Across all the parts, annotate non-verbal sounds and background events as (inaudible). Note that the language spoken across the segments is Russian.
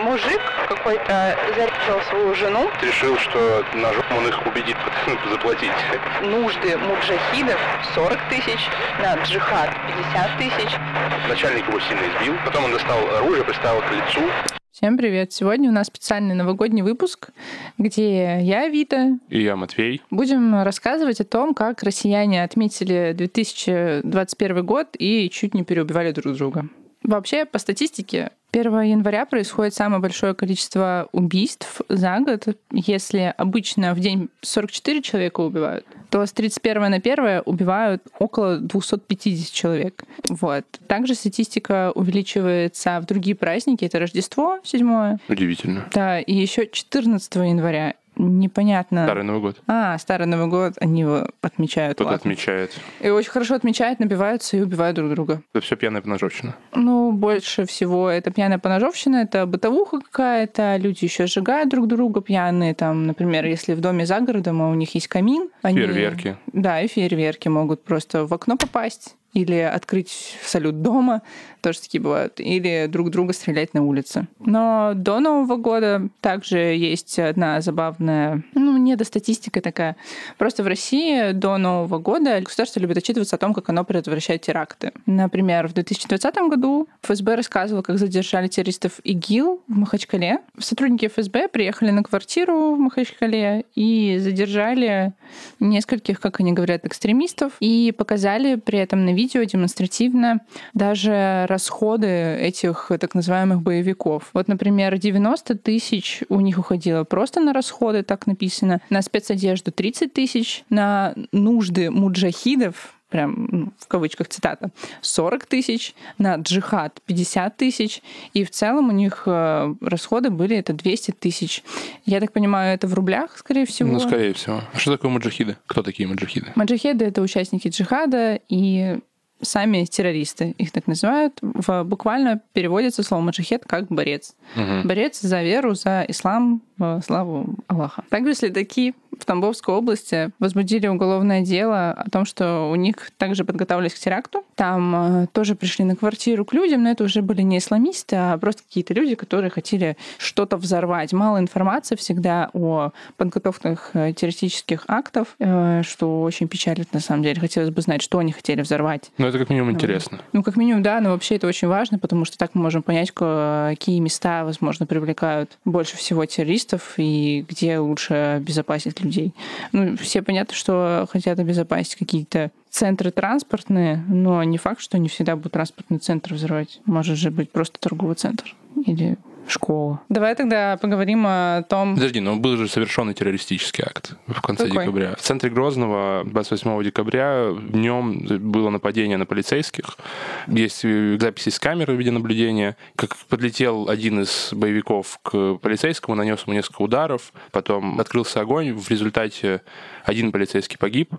мужик какой-то зарезал свою жену. Решил, что ножом он их убедит (laughs) заплатить. Нужды муджахидов 40 тысяч, на джихад 50 тысяч. Начальник его сильно избил. Потом он достал оружие, приставил к лицу. Всем привет! Сегодня у нас специальный новогодний выпуск, где я, Вита, и я, Матвей, будем рассказывать о том, как россияне отметили 2021 год и чуть не переубивали друг друга. Вообще, по статистике, 1 января происходит самое большое количество убийств за год. Если обычно в день 44 человека убивают, то с 31 на 1 убивают около 250 человек. Вот. Также статистика увеличивается в другие праздники. Это Рождество 7 Удивительно. Да, и еще 14 января непонятно. Старый Новый год. А, Старый Новый год, они его отмечают. Кто-то отмечает. И очень хорошо отмечают, набиваются и убивают друг друга. Это все пьяная поножовщина. Ну, больше всего это пьяная поножовщина, это бытовуха какая-то, люди еще сжигают друг друга пьяные, там, например, если в доме за городом, а у них есть камин. Они... Фейерверки. Да, и фейерверки могут просто в окно попасть или открыть салют дома, тоже такие бывают, или друг друга стрелять на улице. Но до Нового года также есть одна забавная, ну, не до статистика такая. Просто в России до Нового года государство любит отчитываться о том, как оно предотвращает теракты. Например, в 2020 году ФСБ рассказывал, как задержали террористов ИГИЛ в Махачкале. Сотрудники ФСБ приехали на квартиру в Махачкале и задержали нескольких, как они говорят, экстремистов и показали при этом на видео демонстративно даже расходы этих так называемых боевиков. Вот, например, 90 тысяч у них уходило просто на расходы, так написано, на спецодежду 30 тысяч, на нужды муджахидов, прям ну, в кавычках цитата, 40 тысяч, на джихад 50 тысяч, и в целом у них э, расходы были это 200 тысяч. Я так понимаю, это в рублях, скорее всего? Ну, скорее всего. А что такое маджахиды? Кто такие маджахиды? Маджахиды — это участники джихада, и сами террористы, их так называют. В, буквально переводится слово маджахет как борец. Угу. Борец за веру, за ислам, во славу Аллаха. Также следаки в Тамбовской области возбудили уголовное дело о том, что у них также подготавливались к теракту. Там э, тоже пришли на квартиру к людям, но это уже были не исламисты, а просто какие-то люди, которые хотели что-то взорвать. Мало информации всегда о подготовках э, террористических актов, э, что очень печалит на самом деле. Хотелось бы знать, что они хотели взорвать. Ну, это как минимум интересно. Ну, как минимум, да, но вообще это очень важно, потому что так мы можем понять, какие места, возможно, привлекают больше всего террористов, туристов и где лучше обезопасить людей. Ну, все понятно, что хотят обезопасить какие-то центры транспортные, но не факт, что не всегда будут транспортный центр взрывать. Может же быть просто торговый центр или школа. Давай тогда поговорим о том... Подожди, но был же совершенный террористический акт в конце Какой? декабря. В центре Грозного 28 декабря днем было нападение на полицейских. Есть записи с камеры видеонаблюдения, как подлетел один из боевиков к полицейскому, нанес ему несколько ударов, потом открылся огонь, в результате один полицейский погиб,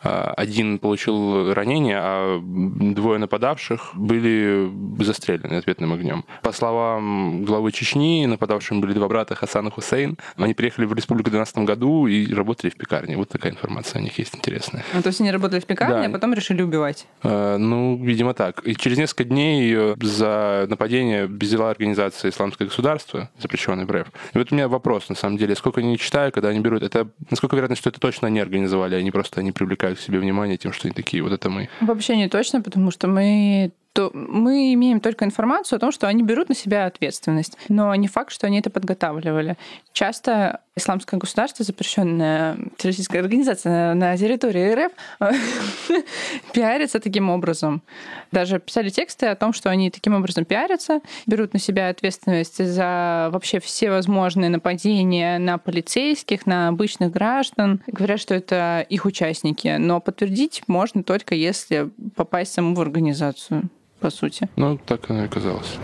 один получил ранение, а двое нападавших были застрелены ответным огнем. По словам главы Чечни, нападавшими были два брата Хасан и Хусейн. Они приехали в республику в 2012 году и работали в пекарне. Вот такая информация о них есть интересная. Ну, то есть они работали в пекарне, да. а потом решили убивать? А, ну, видимо, так. И через несколько дней э, за нападение взяла организация «Исламское государство», запрещенное в РФ. И вот у меня вопрос, на самом деле, сколько они читают, когда они берут, это насколько вероятно, что это точно они организовали, они просто они привлекают привлекают к себе внимание тем, что они такие, вот это мы. Вообще не точно, потому что мы то мы имеем только информацию о том, что они берут на себя ответственность, но не факт, что они это подготавливали. Часто исламское государство, запрещенная террористическая организация на территории РФ, (laughs) пиарится таким образом. Даже писали тексты о том, что они таким образом пиарятся, берут на себя ответственность за вообще все возможные нападения на полицейских, на обычных граждан. Говорят, что это их участники, но подтвердить можно только если попасть саму в организацию по сути. Ну, так оно и казалось.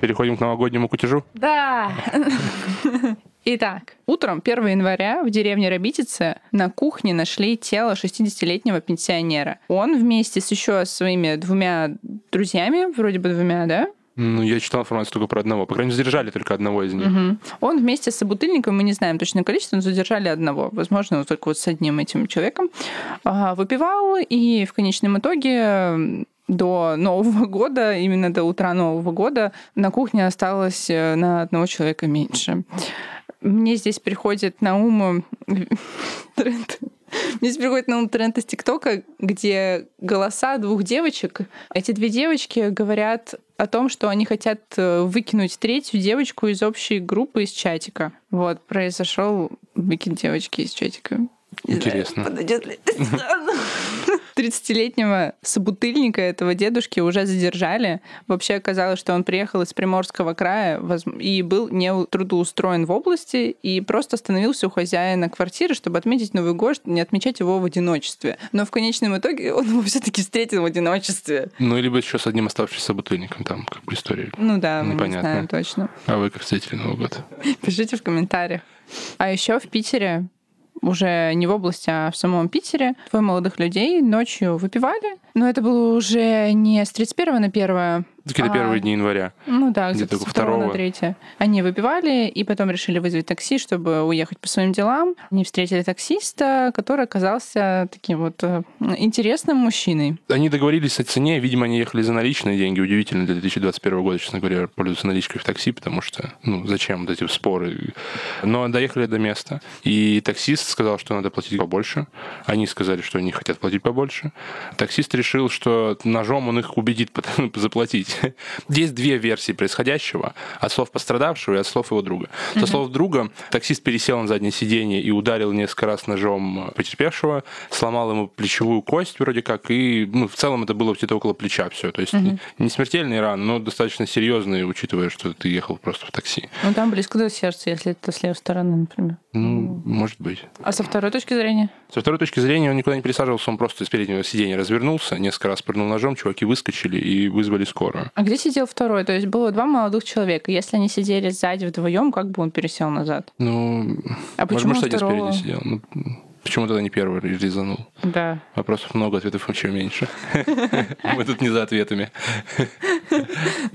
Переходим к новогоднему кутежу? Да! Итак, утром 1 января в деревне Рабитице на кухне нашли тело 60-летнего пенсионера. Он вместе с еще своими двумя друзьями, вроде бы двумя, да, Ну, я читал информацию только про одного. По крайней мере, задержали только одного из них. Угу. Он вместе с собутыльником, мы не знаем точное количество, но задержали одного. Возможно, только вот с одним этим человеком. А, выпивал, и в конечном итоге до Нового года, именно до утра Нового года, на кухне осталось э, на одного человека меньше. Мне здесь приходит на ум (laughs) тренд мне приходит на ум тренд из ТикТока, где голоса двух девочек. Эти две девочки говорят о том, что они хотят э, выкинуть третью девочку из общей группы из чатика. Вот, произошел выкид девочки из чатика. Интересно. Подойдет ли? 30-летнего собутыльника этого дедушки уже задержали. Вообще оказалось, что он приехал из Приморского края и был не трудоустроен в области и просто остановился у хозяина квартиры, чтобы отметить Новый год, не отмечать его в одиночестве. Но в конечном итоге он его все-таки встретил в одиночестве. Ну, либо еще с одним оставшимся собутыльником там, как бы история. Ну да, мы не знаем точно. А вы как встретили Новый год? (laughs) Пишите в комментариях. А еще в Питере уже не в области, а в самом Питере. Двое молодых людей ночью выпивали. Но это было уже не с 31 на 1 Какие-то а, первые дни января. Ну да, где-то 2 на 3. Они выпивали и потом решили вызвать такси, чтобы уехать по своим делам. Они встретили таксиста, который оказался таким вот э, интересным мужчиной. Они договорились о цене, видимо, они ехали за наличные деньги. Удивительно для 2021 года, честно говоря, пользоваться наличкой в такси, потому что, ну, зачем вот эти споры. Но доехали до места, и таксист сказал, что надо платить побольше. Они сказали, что они хотят платить побольше. Таксист решил, что ножом он их убедит (laughs) заплатить. Есть две версии происходящего. От слов пострадавшего и от слов его друга. Со слов друга таксист пересел на заднее сиденье и ударил несколько раз ножом потерпевшего, сломал ему плечевую кость вроде как, и ну, в целом это было где-то около плеча все. То есть угу. не смертельные раны, но достаточно серьезные, учитывая, что ты ехал просто в такси. Ну там близко до сердца, если это с левой стороны, например. Ну, может быть. А со второй точки зрения? Со второй точки зрения он никуда не пересаживался, он просто из переднего сиденья развернулся, несколько раз прыгнул ножом, чуваки выскочили и вызвали скорую. А где сидел второй? То есть было два молодых человека. Если они сидели сзади вдвоем, как бы он пересел назад? Ну, а почему может, один второго... спереди сидел. Ну, почему тогда не первый резанул? Да. Вопросов много, ответов еще меньше. (laughs) Мы тут не за ответами.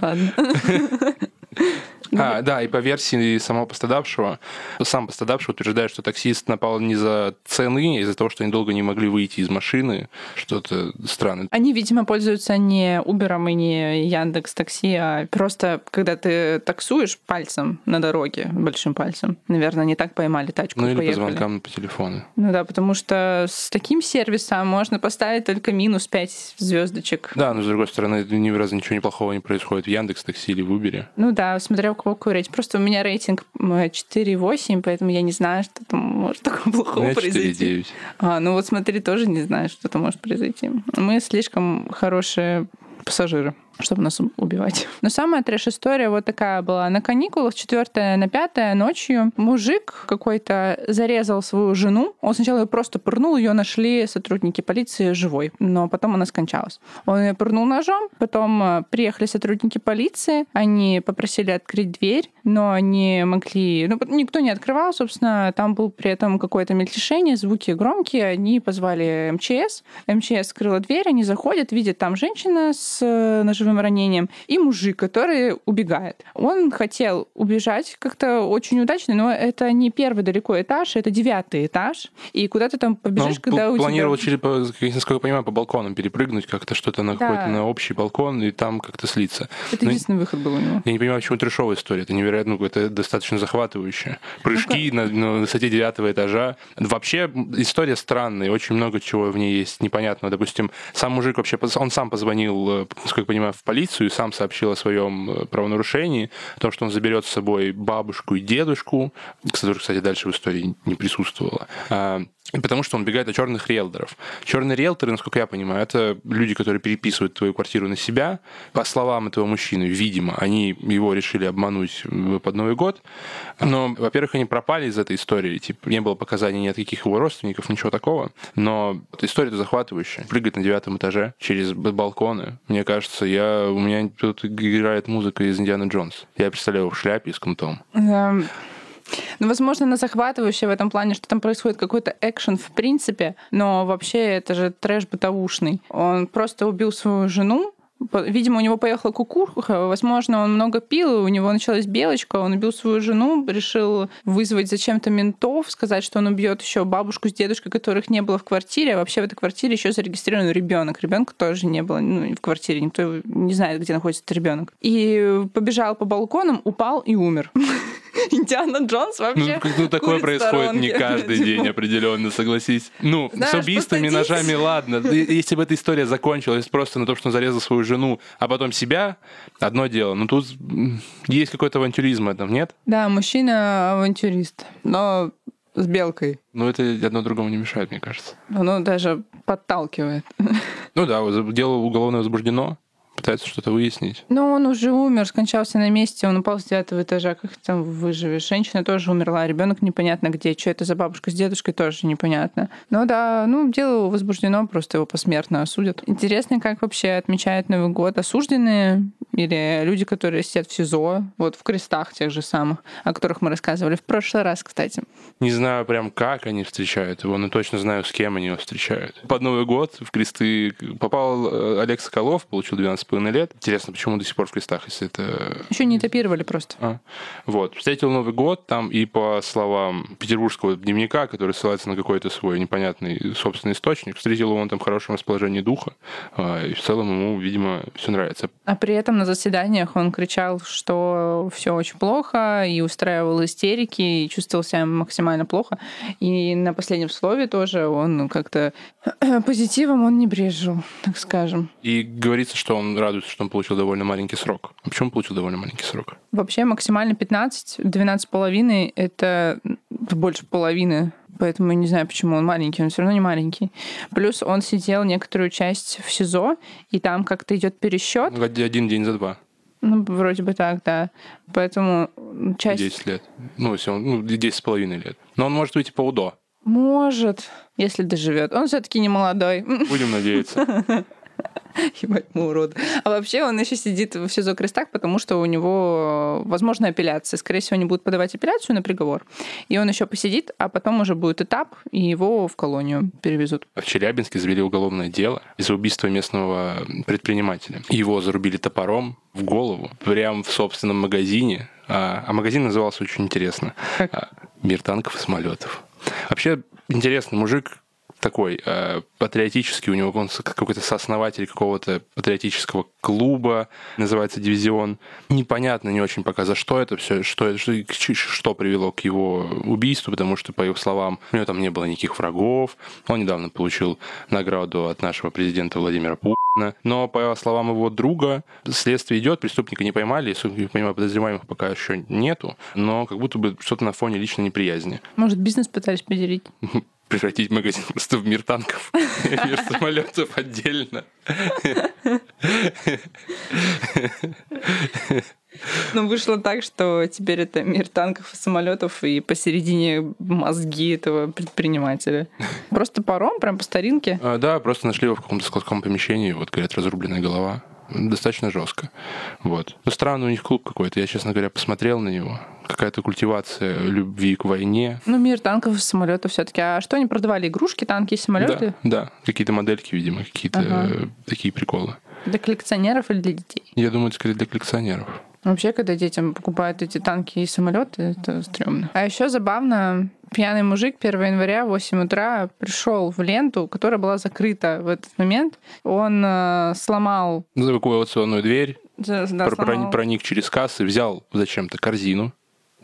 Ладно. А, да, и по версии самого пострадавшего, сам пострадавший утверждает, что таксист напал не за цены, а из-за того, что они долго не могли выйти из машины. Что-то странное. Они, видимо, пользуются не Uber и не Яндекс Такси, а просто когда ты таксуешь пальцем на дороге, большим пальцем. Наверное, не так поймали тачку. Ну или поехали. по звонкам по телефону. Ну да, потому что с таким сервисом можно поставить только минус 5 звездочек. Да, но с другой стороны, ни разу ничего неплохого не происходит в Яндекс Такси или в Uber. Ну да, смотря у кого какой Просто у меня рейтинг 4,8, поэтому я не знаю, что там может такого плохого ну, произойти. 4,9. А, ну вот смотри, тоже не знаю, что там может произойти. Мы слишком хорошие пассажиры чтобы нас убивать. (laughs) Но самая трэш-история вот такая была. На каникулах 4 на 5 ночью мужик какой-то зарезал свою жену. Он сначала ее просто пырнул, ее нашли сотрудники полиции живой, но потом она скончалась. Он ее пырнул ножом, потом э, приехали сотрудники полиции, они попросили открыть дверь, но они могли... Ну, никто не открывал, собственно, там был при этом какое-то мельтешение, звуки громкие, они позвали МЧС, МЧС скрыла дверь, они заходят, видят там женщина с э, ножом ножевым ранением, и мужик, который убегает. Он хотел убежать как-то очень удачно, но это не первый далеко этаж, это девятый этаж, и куда ты там побежишь, он когда у планировал, тебя... через, насколько я понимаю, по балконам перепрыгнуть как-то что-то на да. какой-то на общий балкон и там как-то слиться. Это но единственный выход был у него. Я не понимаю, почему трешовая история. Это невероятно, ну, это достаточно захватывающе. Прыжки ну, на, на высоте девятого этажа. Вообще история странная, очень много чего в ней есть непонятного. Допустим, сам мужик вообще, он сам позвонил, э, насколько я понимаю, в полицию и сам сообщил о своем э, правонарушении, о том, что он заберет с собой бабушку и дедушку, которых, кстати, дальше в истории не присутствовало. А, Потому что он убегает от черных риэлторов. Черные риэлторы, насколько я понимаю, это люди, которые переписывают твою квартиру на себя. По словам этого мужчины, видимо, они его решили обмануть под Новый год. Но, во-первых, они пропали из этой истории. Типа, не было показаний ни от каких его родственников, ничего такого. Но эта история захватывающая. Прыгать на девятом этаже через балконы. Мне кажется, я, у меня тут играет музыка из Индианы Джонс. Я представляю в шляпе и с кнутом. Ну, возможно, она захватывающая в этом плане, что там происходит какой-то экшен в принципе, но вообще это же трэш бытовушный. Он просто убил свою жену, Видимо, у него поехала кукуха, возможно, он много пил, у него началась белочка, он убил свою жену, решил вызвать зачем-то ментов, сказать, что он убьет еще бабушку с дедушкой, которых не было в квартире, а вообще в этой квартире еще зарегистрирован ребенок. Ребенка тоже не было ну, в квартире, никто не знает, где находится этот ребенок. И побежал по балконам, упал и умер. (laughs) Индиана Джонс вообще. Ну, ну такое происходит не каждый день, определенно, согласись. Ну, Знаешь, с убийствами, ножами, ладно. Если бы эта история закончилась просто на том, что он зарезал свою жену, а потом себя, одно дело. Но тут есть какой-то авантюризм в этом, нет? Да, мужчина авантюрист. Но с белкой. Ну, это одно другому не мешает, мне кажется. Оно даже подталкивает. Ну да, дело уголовно возбуждено пытается что-то выяснить. Но он уже умер, скончался на месте, он упал с девятого этажа, как там выживешь. Женщина тоже умерла, ребенок непонятно где. Что это за бабушка с дедушкой, тоже непонятно. Ну да, ну, дело возбуждено, просто его посмертно осудят. Интересно, как вообще отмечают Новый год осужденные или люди, которые сидят в СИЗО, вот в крестах тех же самых, о которых мы рассказывали в прошлый раз, кстати. Не знаю прям, как они встречают его, но точно знаю, с кем они его встречают. Под Новый год в кресты попал э, Олег Соколов, получил 12 половиной лет. Интересно, почему до сих пор в крестах, если это... Еще не этапировали просто. А. Вот. Встретил Новый год там, и по словам петербургского дневника, который ссылается на какой-то свой непонятный собственный источник, встретил его он там в хорошем расположении духа, а, и в целом ему, видимо, все нравится. А при этом на заседаниях он кричал, что все очень плохо, и устраивал истерики, и чувствовал себя максимально плохо. И на последнем слове тоже он как-то (clears throat) позитивом он не брежил, так скажем. И говорится, что он радуется, что он получил довольно маленький срок. А почему он получил довольно маленький срок? Вообще максимально 15, 12 половиной — это больше половины Поэтому я не знаю, почему он маленький, он все равно не маленький. Плюс он сидел некоторую часть в СИЗО, и там как-то идет пересчет. Один день за два. Ну, вроде бы так, да. Поэтому часть... 10 лет. Ну, если он, ну, 10 с половиной лет. Но он может выйти по УДО. Может, если доживет. Он все-таки не молодой. Будем надеяться. (laughs) (laughs) Ебать, мы уроды. А вообще он еще сидит в СИЗО крестах, потому что у него возможна апелляция. Скорее всего, они будут подавать апелляцию на приговор. И он еще посидит, а потом уже будет этап, и его в колонию перевезут. В Челябинске завели уголовное дело из-за убийства местного предпринимателя. Его зарубили топором в голову, прямо в собственном магазине. А, а магазин назывался очень интересно. Как? Мир танков и самолетов. Вообще интересный мужик, такой э, патриотический, у него он какой-то сооснователь какого-то патриотического клуба, называется «Дивизион». Непонятно не очень пока, за что это все, что, что, что привело к его убийству, потому что, по его словам, у него там не было никаких врагов. Он недавно получил награду от нашего президента Владимира Путина. Но, по словам его друга, следствие идет, преступника не поймали, я понимаю, подозреваемых пока еще нету, но как будто бы что-то на фоне личной неприязни. Может, бизнес пытались поделить? (laughs) превратить магазин просто в мир танков, (laughs) мир самолетов отдельно. Ну, вышло так, что теперь это мир танков и самолетов, и посередине мозги этого предпринимателя. Просто паром, прям по старинке? А, да, просто нашли его в каком-то складском помещении, вот, говорят, разрубленная голова достаточно жестко. Вот. Но странный у них клуб какой-то. Я, честно говоря, посмотрел на него. Какая-то культивация любви к войне. Ну, мир танков и самолетов все-таки. А что они продавали? Игрушки, танки и самолеты? Да, да. Какие-то модельки, видимо, какие-то ага. такие приколы. Для коллекционеров или для детей? Я думаю, это скорее для коллекционеров. Вообще, когда детям покупают эти танки и самолеты, это стрёмно. А еще забавно, пьяный мужик 1 января в 8 утра пришел в ленту, которая была закрыта в этот момент. Он э, сломал... Эвакуационную дверь, да, да, сломал... проник через кассы, взял зачем-то корзину.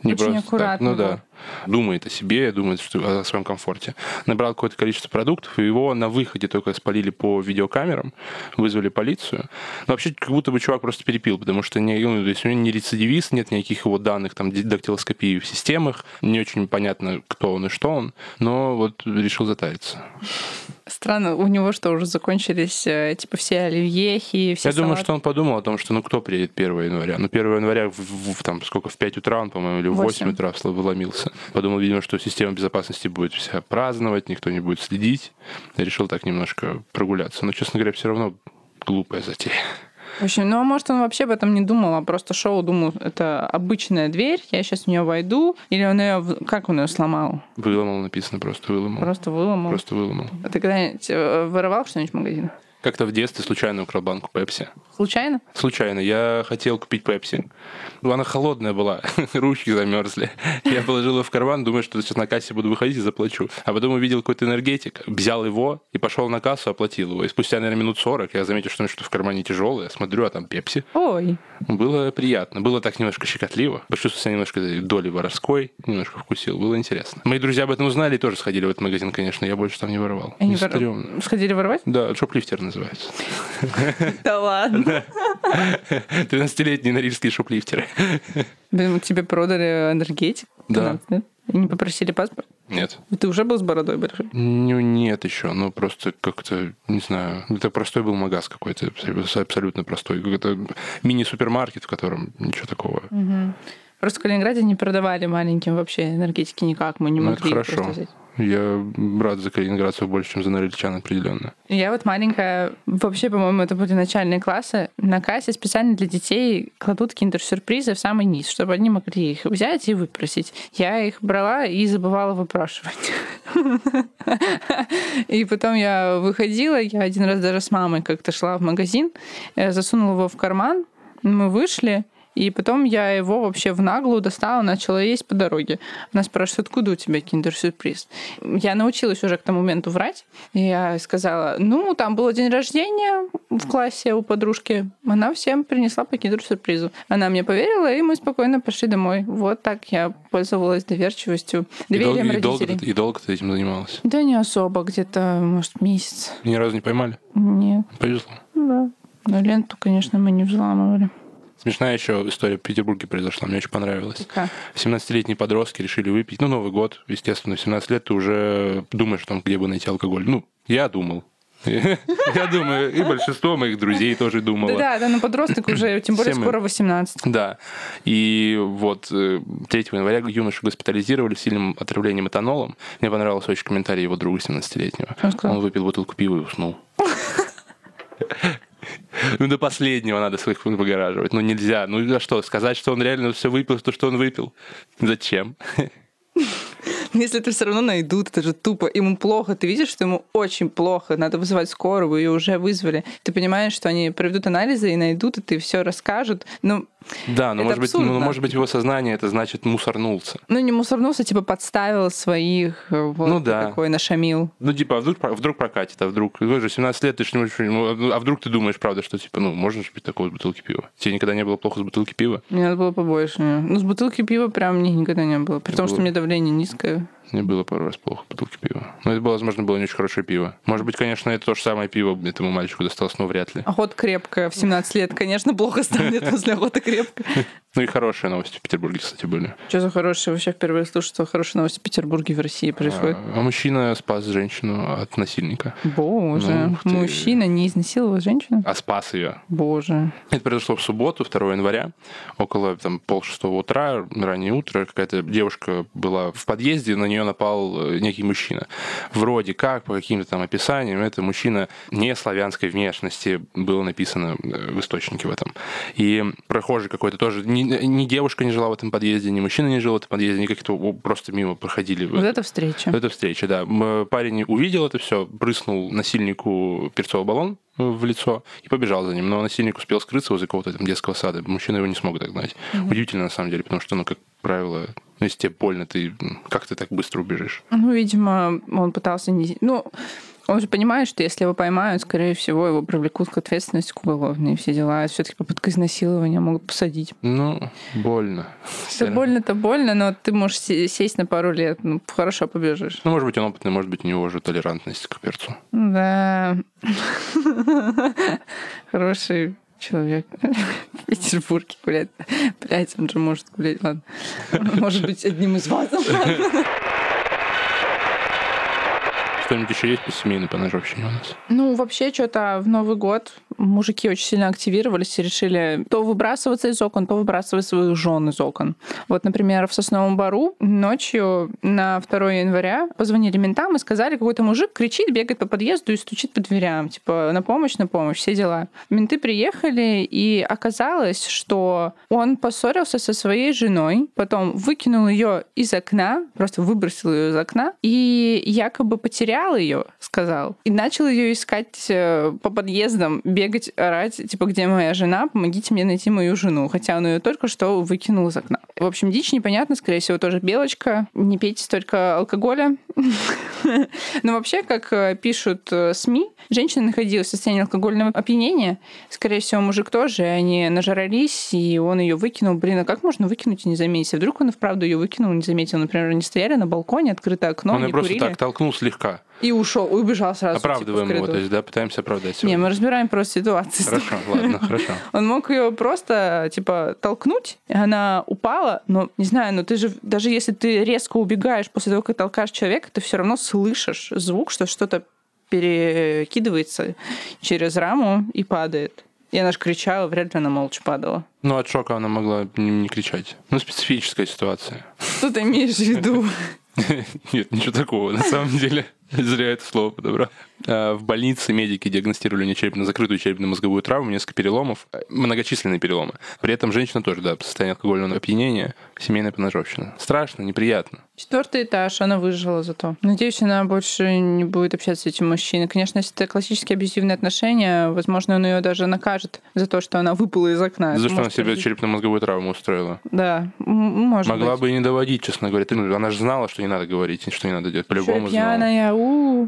Не Очень просто аккуратно. Так. Ну да думает о себе, думает что, о своем комфорте. Набрал какое-то количество продуктов, и его на выходе только спалили по видеокамерам, вызвали полицию. Но вообще как будто бы чувак просто перепил, потому что не, ну, то есть у него не рецидивист, нет никаких его данных, там, дактилоскопии в системах, не очень понятно, кто он и что он, но вот решил затариться. Странно, у него что, уже закончились э, типа все оливьехи, все Я салаты? думаю, что он подумал о том, что ну кто приедет 1 января? Ну 1 января в, в, там сколько, в 5 утра он, по-моему, или в 8, 8 утра вломился. (laughs) Подумал, видимо, что система безопасности будет вся праздновать, никто не будет следить. Я решил так немножко прогуляться. Но, честно говоря, все равно глупая затея. В общем, ну, а может, он вообще об этом не думал, а просто шел, думал, это обычная дверь, я сейчас в нее войду, или он ее, как он ее сломал? Выломал, написано, просто выломал. Просто выломал? Просто выломал. А ты когда-нибудь э, воровал что-нибудь в магазинах? Как-то в детстве случайно украл банку Пепси. Случайно? Случайно. Я хотел купить Пепси. Она холодная была, (laughs) ручки замерзли. Я положил его в карман, думаю, что сейчас на кассе буду выходить и заплачу. А потом увидел какой-то энергетик, взял его и пошел на кассу, оплатил его. И спустя, наверное, минут 40 я заметил, что что в кармане тяжелое. Смотрю, а там Пепси. Ой. Было приятно. Было так немножко щекотливо. Почувствовал себя немножко доли воровской. Немножко вкусил. Было интересно. Мои друзья об этом узнали и тоже сходили в этот магазин, конечно. Я больше там не воровал. Они вор... Сходили воровать? Да, шоплифтер называется. Да ладно. 13-летние норильские шоплифтеры. Тебе продали энергетик? Да. И не попросили паспорт? Нет. Ты уже был с бородой большой? Ну, нет еще. Ну, просто как-то, не знаю. Это простой был магаз какой-то. Абсолютно простой. Какой-то мини-супермаркет, в котором ничего такого. Угу. Просто в Калининграде не продавали маленьким вообще энергетики никак. Мы не ну, могли это хорошо. взять. Я рад за калининградцев больше, чем за норильчан определенно. Я вот маленькая, вообще, по-моему, это были начальные классы. На кассе специально для детей кладут киндер-сюрпризы в самый низ, чтобы они могли их взять и выпросить. Я их брала и забывала выпрашивать. (laughs) И потом я выходила, я один раз даже с мамой как-то шла в магазин, засунула его в карман, мы вышли, и потом я его вообще в наглую достала, начала есть по дороге. Она спрашивает, откуда у тебя киндер-сюрприз? Я научилась уже к тому моменту врать. И я сказала, ну, там был день рождения в классе у подружки. Она всем принесла по киндер-сюрпризу. Она мне поверила, и мы спокойно пошли домой. Вот так я пользовалась доверчивостью, доверием и дол- родителей. И долго, и долго ты этим занималась? Да не особо, где-то, может, месяц. Ни разу не поймали? Нет. Повезло. Да. Но ленту, конечно, мы не взламывали. Смешная еще история в Петербурге произошла, мне очень понравилось. Какая? 17-летние подростки решили выпить, ну, Новый год, естественно, в 17 лет ты уже думаешь, там, где бы найти алкоголь. Ну, я думал. (laughs) Я думаю, и большинство моих друзей тоже думало. Да, да, но подросток уже, тем более скоро 18. Да. И вот 3 э, января юношу госпитализировали с сильным отравлением этанолом. Мне понравился очень комментарий его друга 17-летнего. Он выпил бутылку пива и уснул. (laughs) Ну, до последнего надо своих выгораживать. Ну, нельзя. Ну, за что? Сказать, что он реально все выпил, то, что он выпил? Зачем? (laughs) Если это все равно найдут, это же тупо. Ему плохо, ты видишь, что ему очень плохо, надо вызывать скорую, ее уже вызвали. Ты понимаешь, что они проведут анализы и найдут, и ты все расскажут. Ну, да, но может быть, ну, может быть, его сознание это значит мусорнулся. Ну, не мусорнулся, типа подставил своих, вот ну, да. такой нашамил. Ну, типа, а вдруг, вдруг прокатит, а вдруг, вы же 17 лет, ты же не можешь, а вдруг ты думаешь, правда, что, типа, ну, можно же пить такого с бутылки пива? Тебе никогда не было плохо с бутылки пива? Мне надо было побольше. Ну, с бутылки пива прям мне никогда не было, при том, что у меня давление низкое. Мне было пару раз плохо бутылки пива. Но это, было, возможно, было не очень хорошее пиво. Может быть, конечно, это то же самое пиво этому мальчику досталось, но вряд ли. Охота крепкая в 17 лет, конечно, плохо станет после охоты крепкая. (laughs) Ну и хорошие новости в Петербурге, кстати, были. Что за хорошие? Вообще впервые слышу, что хорошие новости в Петербурге в России происходят. А, а мужчина спас женщину от насильника. Боже, ну, мужчина не изнасиловал женщину? А спас ее. Боже. Это произошло в субботу, 2 января, около там, полшестого утра, раннее утро. Какая-то девушка была в подъезде, на нее напал э, некий мужчина. Вроде как, по каким-то там описаниям, это мужчина не славянской внешности, было написано э, в источнике в этом. И прохожий какой-то тоже ни, ни девушка не жила в этом подъезде, ни мужчина не жил в этом подъезде, никак это просто мимо проходили. Вот это встреча. Вот это встреча, да. Парень увидел это все, прыснул насильнику перцовый баллон в лицо и побежал за ним. Но насильник успел скрыться возле какого-то там детского сада. Мужчина его не смог догнать. Угу. Удивительно, на самом деле, потому что, ну, как правило, ну, если тебе больно, ты как ты так быстро убежишь? Ну, видимо, он пытался не... Ну, он же понимает, что если его поймают, скорее всего, его привлекут к ответственности к уголовной все дела. Все-таки попытка изнасилования могут посадить. Ну, больно. Это больно-то больно, но ты можешь сесть на пару лет. Ну, хорошо побежишь. Ну, может быть, он опытный, может быть, у него уже толерантность к перцу. Да. (laughs) Хороший человек в Петербурге гуляет. Блять, он же может гулять. Ладно. Может быть, одним из вас. (laughs) Что-нибудь еще есть по семейной по ножовщине у нас? Ну, вообще, что-то в Новый год мужики очень сильно активировались и решили то выбрасываться из окон, то выбрасывать своих жен из окон. Вот, например, в Сосновом Бару ночью на 2 января позвонили ментам и сказали, какой-то мужик кричит, бегает по подъезду и стучит по дверям, типа, на помощь, на помощь, все дела. Менты приехали, и оказалось, что он поссорился со своей женой, потом выкинул ее из окна, просто выбросил ее из окна, и якобы потерял ее, сказал, и начал ее искать э, по подъездам, бегать, орать, типа, где моя жена, помогите мне найти мою жену, хотя он ее только что выкинул из окна. В общем, дичь непонятно, скорее всего, тоже белочка. Не пейте столько алкоголя. (laughs) Но вообще, как э, пишут э, СМИ, женщина находилась в состоянии алкогольного опьянения. Скорее всего, мужик тоже. Они нажрались, и он ее выкинул. Блин, а как можно выкинуть и не заметить? А вдруг он и вправду ее выкинул, не заметил? Например, они стояли на балконе, открытое окно, Он не просто курили. так толкнул слегка. И ушел, и убежал сразу. Оправдываем типа, его, то есть, да, пытаемся оправдать Не, его. мы разбираем просто ситуацию. Хорошо, ладно, (laughs) хорошо. Он мог ее просто, типа, толкнуть, и она упала, но, не знаю, но ты же, даже если ты резко убегаешь после того, как толкаешь человека, ты все равно слышишь звук, что что-то перекидывается через раму и падает. И она же кричала, вряд ли она молча падала. Ну, от шока она могла не, не кричать. Ну, специфическая ситуация. Что ты имеешь в виду? (laughs) Нет, ничего такого, на самом деле. (laughs) Зря это слово подобрал. А, В больнице медики диагностировали не черепно закрытую черепно-мозговую травму, несколько переломов, э, многочисленные переломы. При этом женщина тоже, да, в состоянии алкогольного опьянения, семейная поножовщина. Страшно, неприятно. Четвертый этаж, она выжила зато. Надеюсь, она больше не будет общаться с этим мужчиной. Конечно, если это классические абьюзивные отношения, возможно, он ее даже накажет за то, что она выпала из окна. За Это что она себе быть. черепно-мозговую травму устроила? Да, может Могла быть. бы и не доводить, честно говоря. Ну, Она же знала, что не надо говорить, что не надо делать. По-любому знала.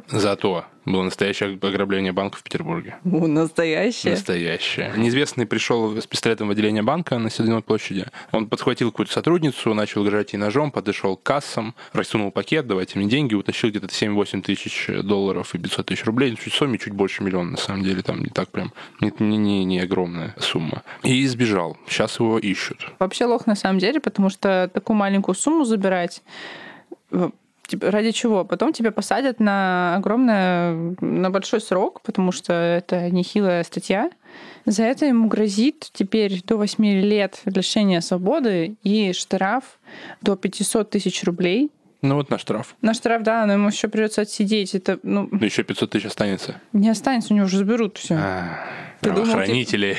Зато было настоящее ограбление банка в Петербурге. у, настоящая. Настоящее. Неизвестный пришел с пистолетом в отделение банка на Седлиной площади. Он подхватил какую-то сотрудницу, начал угрожать ей ножом, подошел к кассам, рассунул пакет, давайте мне деньги, утащил где-то 7-8 тысяч долларов и 500 тысяч рублей. Чуть в сумме чуть больше миллиона, на самом деле. Там не так прям, не, не, не, не огромная сумма. И сбежал. Сейчас его ищут. Вообще лох на самом деле, потому что такую маленькую сумму забирать э, типа, ради чего? Потом тебя посадят на огромное, на большой срок, потому что это нехилая статья. За это ему грозит теперь до 8 лет лишения свободы и штраф до 500 тысяч рублей. Ну вот наш штраф. На штраф, да, но ему еще придется отсидеть. Это, ну, Ну еще 500 тысяч останется. не останется, у него уже заберут все. А, думал, Правоохранители.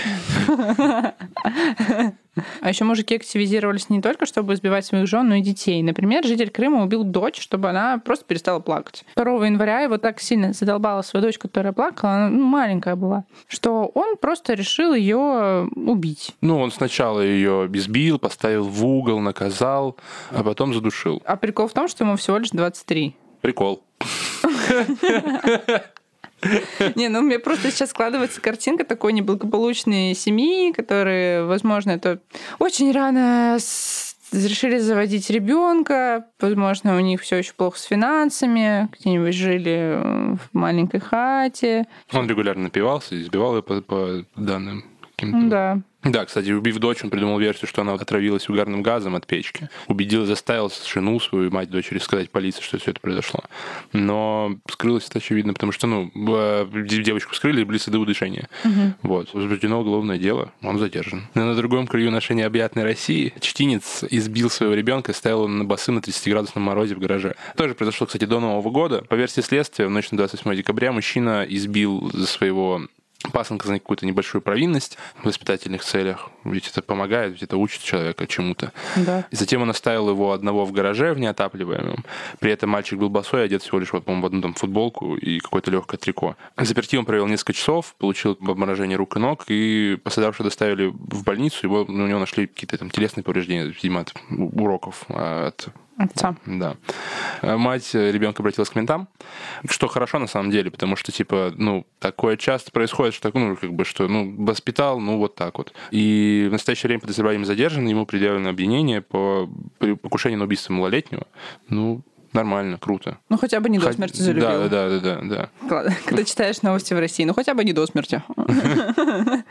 А еще мужики активизировались не только, чтобы избивать своих жен, но и детей. Например, житель Крыма убил дочь, чтобы она просто перестала плакать. 2 января его так сильно задолбала свою дочь, которая плакала, она ну, маленькая была, что он просто решил ее убить. Ну, он сначала ее избил, поставил в угол, наказал, а потом задушил. А прикол в том, что ему всего лишь 23. Прикол. (laughs) (laughs) Не, ну мне просто сейчас складывается картинка такой неблагополучной семьи, которые, возможно, это очень рано решили заводить ребенка, возможно, у них все еще плохо с финансами, где-нибудь жили э, в маленькой хате. Он регулярно напивался, избивал ее по, по данным каким-то. Да. Да, кстати, убив дочь, он придумал версию, что она отравилась угарным газом от печки. Убедил, заставил жену свою, мать дочери, сказать полиции, что все это произошло. Но скрылось это очевидно, потому что, ну, э, девочку скрыли, были следы удушения. Вот. Возбуждено уголовное дело, он задержан. Но на другом краю нашей необъятной России чтинец избил своего ребенка и ставил на басы на 30-градусном морозе в гараже. Тоже произошло, кстати, до Нового года. По версии следствия, в ночь на 28 декабря мужчина избил за своего пасынка за какую-то небольшую провинность в воспитательных целях. Ведь это помогает, ведь это учит человека чему-то. Да. И затем он оставил его одного в гараже в неотапливаемом. При этом мальчик был босой, одет всего лишь, вот, по-моему, в одну там футболку и какое-то легкое трико. Заперти он провел несколько часов, получил обморожение рук и ног, и пострадавшего доставили в больницу, его, ну, у него нашли какие-то там телесные повреждения, видимо, от уроков, а, от Отца. да. А Мать ребенка обратилась к ментам, что хорошо на самом деле, потому что, типа, ну, такое часто происходит, что, ну, как бы, что, ну, воспитал, ну, вот так вот. И в настоящее время подозреваемый задержан, ему предъявлено обвинение по покушению на убийство малолетнего. Ну, нормально, круто. Ну, хотя бы не до смерти залюбил. Да, да, да, да, да. (laughs) Когда читаешь новости в России, ну хотя бы не до смерти. (laughs)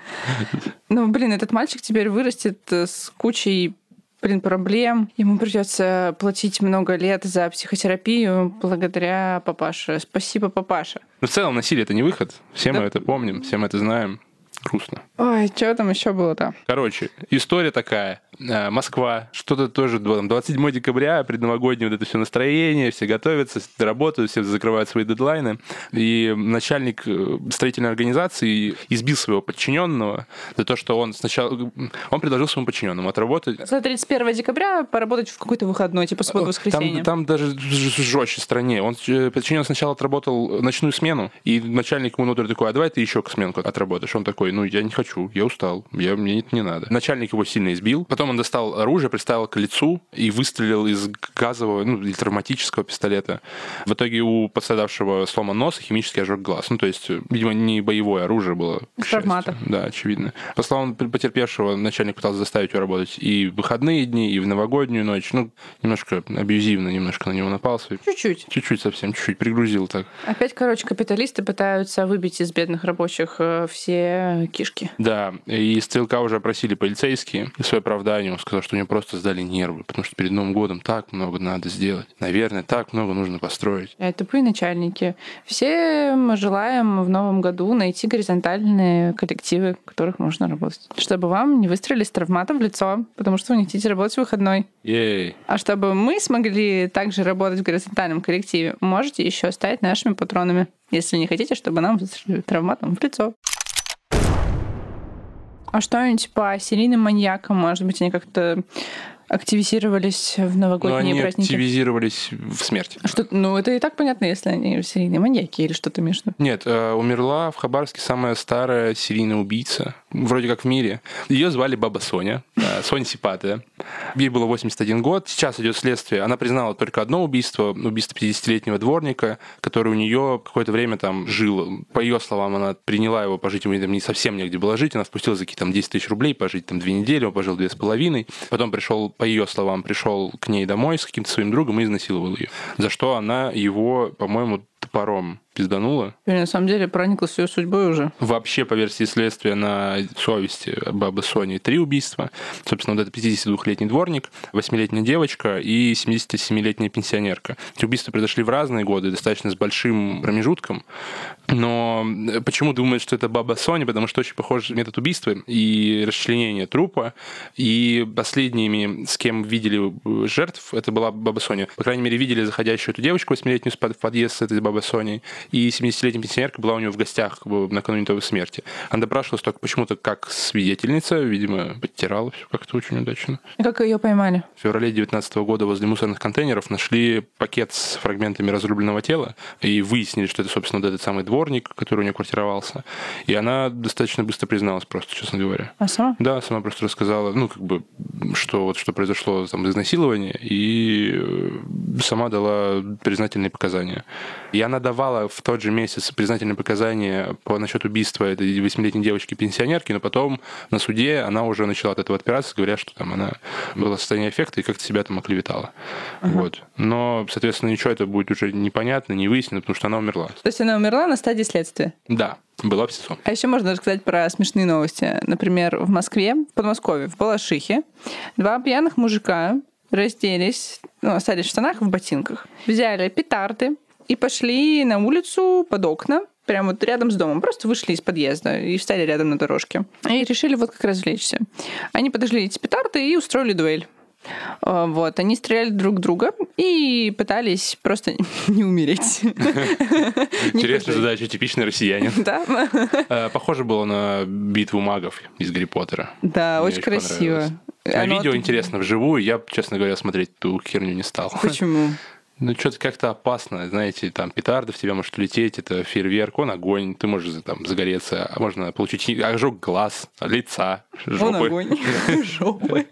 Ну, блин, этот мальчик теперь вырастет э, с кучей блин, проблем. Ему придется платить много лет за психотерапию благодаря папаше. Спасибо, папаша. Но в целом насилие это не выход. Все Да. мы это помним, все мы это знаем. Грустно. Ой, что там еще было-то? Короче, история такая. Э, Москва, что-то тоже, 27 декабря, предновогоднее вот это все настроение, все готовятся, работают, все закрывают свои дедлайны. И начальник э, строительной организации избил своего подчиненного за то, что он сначала... Он предложил своему подчиненному отработать... За 31 декабря поработать в какой-то выходной, типа субботу-воскресенье. Там, там даже жестче в стране. Он подчиненный сначала отработал ночную смену, и начальник ему внутрь такой, а давай ты еще сменку отработаешь. Он такой, ну, я не хочу, я устал, я, мне это не надо. Начальник его сильно избил, потом он достал оружие, приставил к лицу и выстрелил из газового, ну, или травматического пистолета. В итоге у пострадавшего сломан нос и химический ожог глаз. Ну, то есть, видимо, не боевое оружие было. Травмата. Да, очевидно. По словам потерпевшего, начальник пытался заставить его работать и в выходные дни, и в новогоднюю ночь. Ну, немножко абьюзивно, немножко на него напался. Чуть-чуть. Чуть-чуть совсем, чуть-чуть пригрузил так. Опять, короче, капиталисты пытаются выбить из бедных рабочих э, все кишки. Да, и стрелка уже опросили полицейские. И свое оправдание он сказал, что у него просто сдали нервы, потому что перед Новым годом так много надо сделать. Наверное, так много нужно построить. А тупые начальники. Все мы желаем в Новом году найти горизонтальные коллективы, в которых можно работать. Чтобы вам не выстрелили с травматом в лицо, потому что вы не хотите работать в выходной. Ей. А чтобы мы смогли также работать в горизонтальном коллективе, можете еще стать нашими патронами, если не хотите, чтобы нам выстрелили травматом в лицо. А что-нибудь по серийным маньякам? Может быть, они как-то активизировались в новогодние Но они праздники? активизировались в смерти. Что, ну, это и так понятно, если они серийные маньяки или что-то между. Нет, э, умерла в Хабаровске самая старая серийная убийца, вроде как в мире. Ее звали Баба Соня, Соня Сипатая. Ей было 81 год. Сейчас идет следствие. Она признала только одно убийство, убийство 50-летнего дворника, который у нее какое-то время там жил. По ее словам, она приняла его пожить, ему там не совсем негде было жить. Она спустила за какие-то там 10 тысяч рублей пожить там две недели, он пожил две с половиной. Потом пришел по ее словам, пришел к ней домой с каким-то своим другом и изнасиловал ее. За что она его, по-моему, топором пизданула. Или на самом деле прониклась ее судьбой уже. Вообще, по версии следствия, на совести бабы Сони три убийства. Собственно, вот это 52-летний дворник, 8-летняя девочка и 77-летняя пенсионерка. Эти убийства произошли в разные годы, достаточно с большим промежутком. Но почему думают, что это баба Соня? Потому что очень похож метод убийства и расчленение трупа. И последними, с кем видели жертв, это была баба Соня. По крайней мере, видели заходящую эту девочку 8-летнюю в подъезд с этой бабой Соней. И 70-летняя пенсионерка была у него в гостях как бы, накануне той смерти. Она допрашивалась только почему-то как свидетельница, видимо, подтирала все как-то очень удачно. И как ее поймали? В феврале 2019 года возле мусорных контейнеров нашли пакет с фрагментами разрубленного тела и выяснили, что это, собственно, вот этот самый дворник, который у нее квартировался. И она достаточно быстро призналась просто, честно говоря. А сама? Да, сама просто рассказала, ну, как бы, что вот что произошло там изнасилование, и э, сама дала признательные показания. И она давала в тот же месяц признательные показания по насчет убийства этой восьмилетней девочки-пенсионерки, но потом на суде она уже начала от этого отпираться, говоря, что там она была в состоянии эффекта и как-то себя там оклеветала. Uh-huh. Вот. Но, соответственно, ничего это будет уже непонятно, не выяснено, потому что она умерла. То есть она умерла на стадии следствия? Да. Была в. А еще можно рассказать про смешные новости. Например, в Москве, в Подмосковье, в Балашихе, два пьяных мужика разделись, ну, остались в штанах в ботинках, взяли петарды и пошли на улицу под окна, прямо вот рядом с домом. Просто вышли из подъезда и встали рядом на дорожке. И решили вот как развлечься. Они подожгли эти петарды и устроили дуэль. Вот, они стреляли друг друга и пытались просто (laughs) не умереть. (laughs) Интересная задача, типичный россиянин. (laughs) Да. Похоже было на битву магов из Гарри Поттера. Да, очень красиво. На видео интересно, вживую я, честно говоря, смотреть ту херню не стал. Почему? Ну, что-то как-то опасно, знаете, там петарды в тебя может улететь, это фейерверк, он огонь, ты можешь там загореться, а можно получить ожог глаз, лица, жопы. Он огонь, жопы.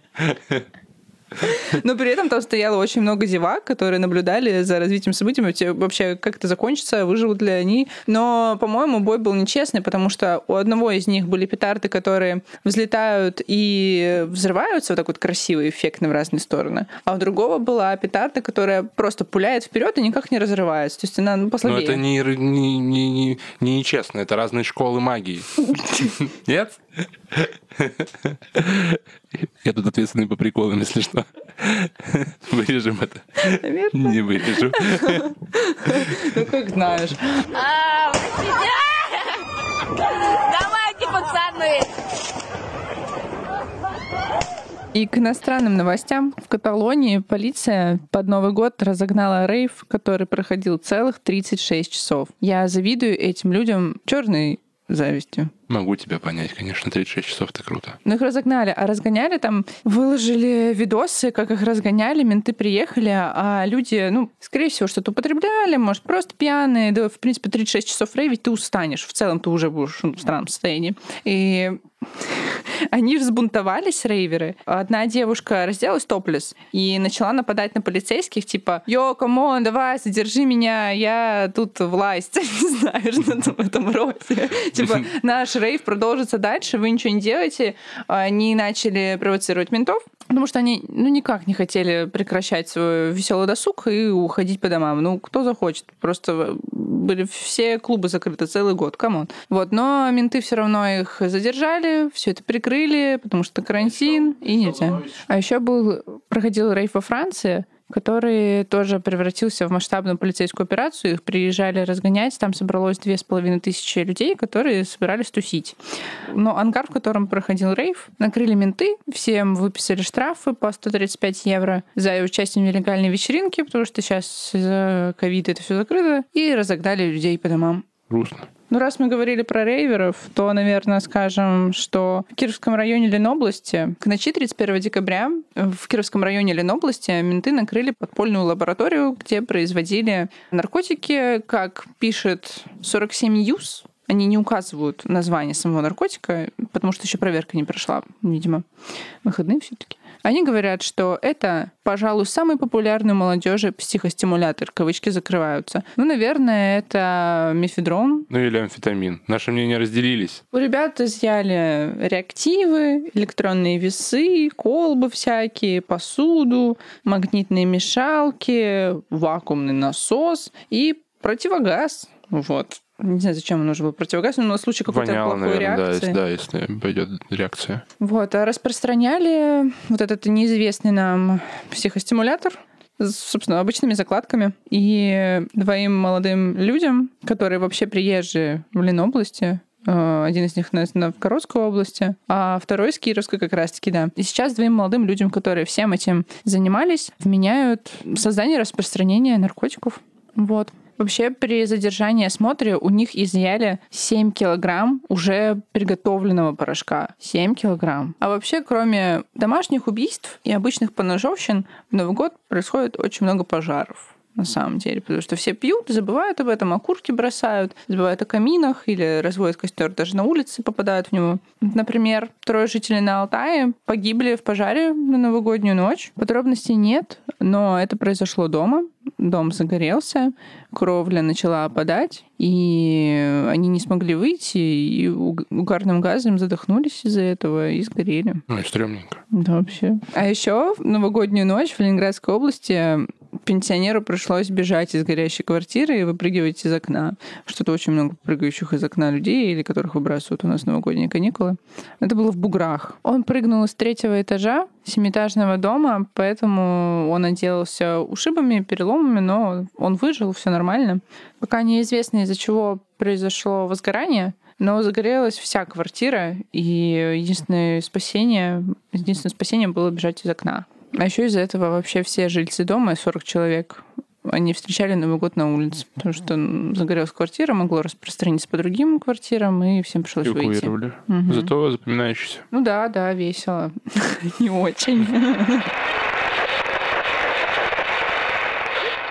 Но при этом там стояло очень много зевак, которые наблюдали за развитием событий, вообще как это закончится, выживут ли они. Но, по-моему, бой был нечестный, потому что у одного из них были петарды, которые взлетают и взрываются вот так вот красиво, эффектно в разные стороны. А у другого была петарда, которая просто пуляет вперед и никак не разрывается. То есть она ну, послабее. Но это не, не, не, не, не нечестно, это разные школы магии. (laughs) Нет? (laughs) Я тут ответственный по приколам, если что. (laughs) Вырежем это. Наверное. Не вырежу. (laughs) Ну, как знаешь. А, Давайте, пацаны! И к иностранным новостям. В Каталонии полиция под Новый год разогнала рейв, который проходил целых 36 часов. Я завидую этим людям черной завистью. Могу тебя понять, конечно, 36 часов это круто. Ну их разогнали, а разгоняли там, выложили видосы, как их разгоняли, менты приехали, а люди, ну, скорее всего, что-то употребляли, может, просто пьяные, да, в принципе, 36 часов рейвить ты устанешь, в целом ты уже будешь ну, в странном состоянии. И (laughs) они взбунтовались, рейверы. Одна девушка разделась топлес и начала нападать на полицейских, типа, yo, come on, давай, задержи меня, я тут власть, (laughs) не знаю, что в этом роде. (laughs) Типа, наш рейв продолжится дальше, вы ничего не делаете. Они начали провоцировать ментов, потому что они ну, никак не хотели прекращать свой веселый досуг и уходить по домам. Ну, кто захочет. Просто были все клубы закрыты целый год, come on. Вот, но менты все равно их задержали, все это прикрыли, потому что карантин, и нельзя. А еще был, проходил рейв во Франции, который тоже превратился в масштабную полицейскую операцию. Их приезжали разгонять. Там собралось две с половиной тысячи людей, которые собирались тусить. Но ангар, в котором проходил рейв, накрыли менты. Всем выписали штрафы по 135 евро за участие в нелегальной вечеринке, потому что сейчас из-за ковида это все закрыто. И разогнали людей по домам. Грустно. Ну, раз мы говорили про рейверов, то, наверное, скажем, что в Кировском районе Ленобласти к ночи 31 декабря в Кировском районе Ленобласти менты накрыли подпольную лабораторию, где производили наркотики, как пишет 47 ЮС, они не указывают название самого наркотика, потому что еще проверка не прошла, видимо. Выходные все-таки. Они говорят, что это, пожалуй, самый популярный у молодежи психостимулятор. Кавычки закрываются. Ну, наверное, это мефедрон. Ну или амфетамин. Наши мнения разделились. У ребят изъяли реактивы, электронные весы, колбы всякие, посуду, магнитные мешалки, вакуумный насос и противогаз. Вот. Не знаю, зачем ему нужен был противогаз, но на случай какой-то Воняло, плохой наверное, реакции. Да, если, да, если пойдет реакция. Вот, а распространяли вот этот неизвестный нам психостимулятор, с, собственно, обычными закладками. И двоим молодым людям, которые вообще приезжие в Ленобласти, э, один из них на, Новгородской области, а второй из Кировской как раз-таки, да. И сейчас двоим молодым людям, которые всем этим занимались, вменяют создание и распространение наркотиков. Вот. Вообще при задержании осмотре у них изъяли 7 килограмм уже приготовленного порошка. 7 килограмм. А вообще, кроме домашних убийств и обычных поножовщин, в Новый год происходит очень много пожаров на самом деле, потому что все пьют, забывают об этом, окурки бросают, забывают о каминах или разводят костер даже на улице, попадают в него. Например, трое жителей на Алтае погибли в пожаре на новогоднюю ночь. Подробностей нет, но это произошло дома. Дом загорелся, кровля начала опадать, и они не смогли выйти, и угарным газом задохнулись из-за этого и сгорели. Ну, и стрёмненько. Да, вообще. А еще в новогоднюю ночь в Ленинградской области пенсионеру пришлось бежать из горящей квартиры и выпрыгивать из окна. Что-то очень много прыгающих из окна людей, или которых выбрасывают у нас новогодние каникулы. Это было в Буграх. Он прыгнул с третьего этажа семиэтажного дома, поэтому он отделался ушибами, переломами, но он выжил, все нормально. Пока неизвестно, из-за чего произошло возгорание, но загорелась вся квартира, и единственное спасение, единственное спасение было бежать из окна. А еще из-за этого вообще все жильцы дома, 40 человек, они встречали Новый год на улице, потому что загорелась квартира, могло распространиться по другим квартирам, и всем пришлось выйти. Угу. Зато запоминающийся. Ну да, да, весело. (laughs) Не очень.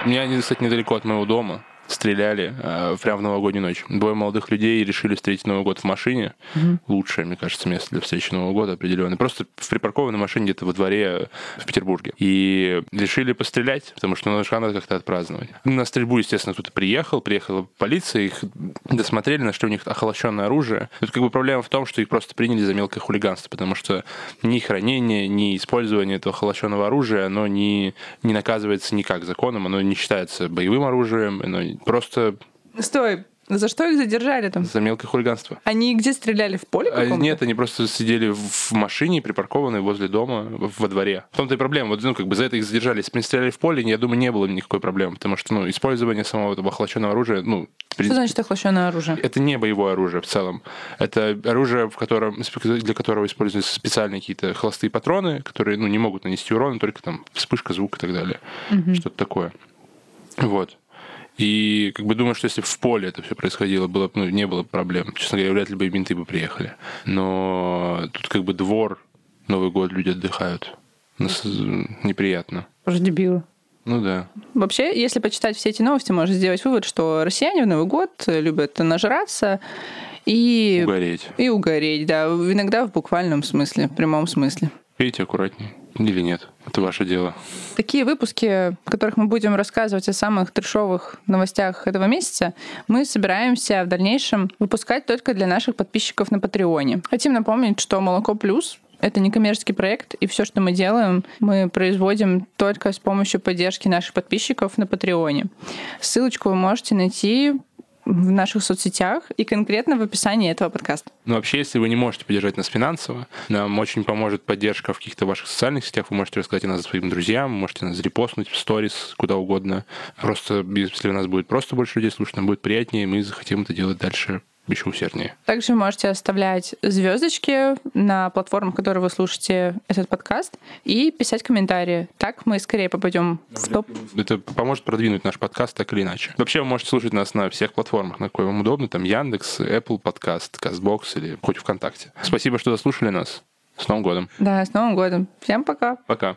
У меня, кстати, недалеко от моего дома стреляли э, прямо в новогоднюю ночь. Двое молодых людей решили встретить Новый год в машине. Угу. Лучшее, мне кажется, место для встречи Нового года определенно. Просто в припаркованной машине где-то во дворе в Петербурге. И решили пострелять, потому что ну, надо как-то отпраздновать. На стрельбу, естественно, кто-то приехал, приехала полиция, их досмотрели, нашли у них охолощенное оружие. Тут как бы проблема в том, что их просто приняли за мелкое хулиганство, потому что ни хранение, ни использование этого охолощенного оружия, оно не, не наказывается никак законом, оно не считается боевым оружием, оно просто... Стой, За что их задержали там? За мелкое хулиганство. Они где стреляли? В поле а, Нет, они просто сидели в машине, припаркованной возле дома, во дворе. В том-то и проблема. Вот, ну, как бы за это их задержали. Если бы стреляли в поле, я думаю, не было никакой проблемы, потому что, ну, использование самого этого охлажденного оружия, ну, что значит охлажденное оружие? Это не боевое оружие в целом. Это оружие, в котором, для которого используются специальные какие-то холостые патроны, которые ну, не могут нанести урон, только там вспышка, звук и так далее. Угу. Что-то такое. Вот. И как бы думаю, что если в поле это все происходило, было, ну, не было проблем. Честно говоря, вряд ли бы и менты бы приехали. Но тут как бы двор, Новый год, люди отдыхают. Нас неприятно. Уже дебилы. Ну да. Вообще, если почитать все эти новости, можно сделать вывод, что россияне в Новый год любят нажраться и... Угореть. И угореть, да. Иногда в буквальном смысле, в прямом смысле. Пейте аккуратнее. Или нет. Это ваше дело. Такие выпуски, в которых мы будем рассказывать о самых трешовых новостях этого месяца, мы собираемся в дальнейшем выпускать только для наших подписчиков на Патреоне. Хотим напомнить, что «Молоко плюс» Это не коммерческий проект, и все, что мы делаем, мы производим только с помощью поддержки наших подписчиков на Патреоне. Ссылочку вы можете найти в наших соцсетях и конкретно в описании этого подкаста. Ну, вообще, если вы не можете поддержать нас финансово, нам очень поможет поддержка в каких-то ваших социальных сетях. Вы можете рассказать о нас своим друзьям, можете нас репостнуть в сторис, куда угодно. Просто, если у нас будет просто больше людей слушать, нам будет приятнее, и мы захотим это делать дальше еще усерднее. Также можете оставлять звездочки на платформах, которые вы слушаете этот подкаст, и писать комментарии. Так мы скорее попадем в топ. Это поможет продвинуть наш подкаст так или иначе. Вообще вы можете слушать нас на всех платформах, на какой вам удобно. Там Яндекс, Apple подкаст, Castbox или хоть ВКонтакте. Спасибо, что заслушали нас. С Новым годом. Да, с Новым годом. Всем пока. Пока.